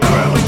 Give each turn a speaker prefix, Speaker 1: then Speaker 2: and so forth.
Speaker 1: ground.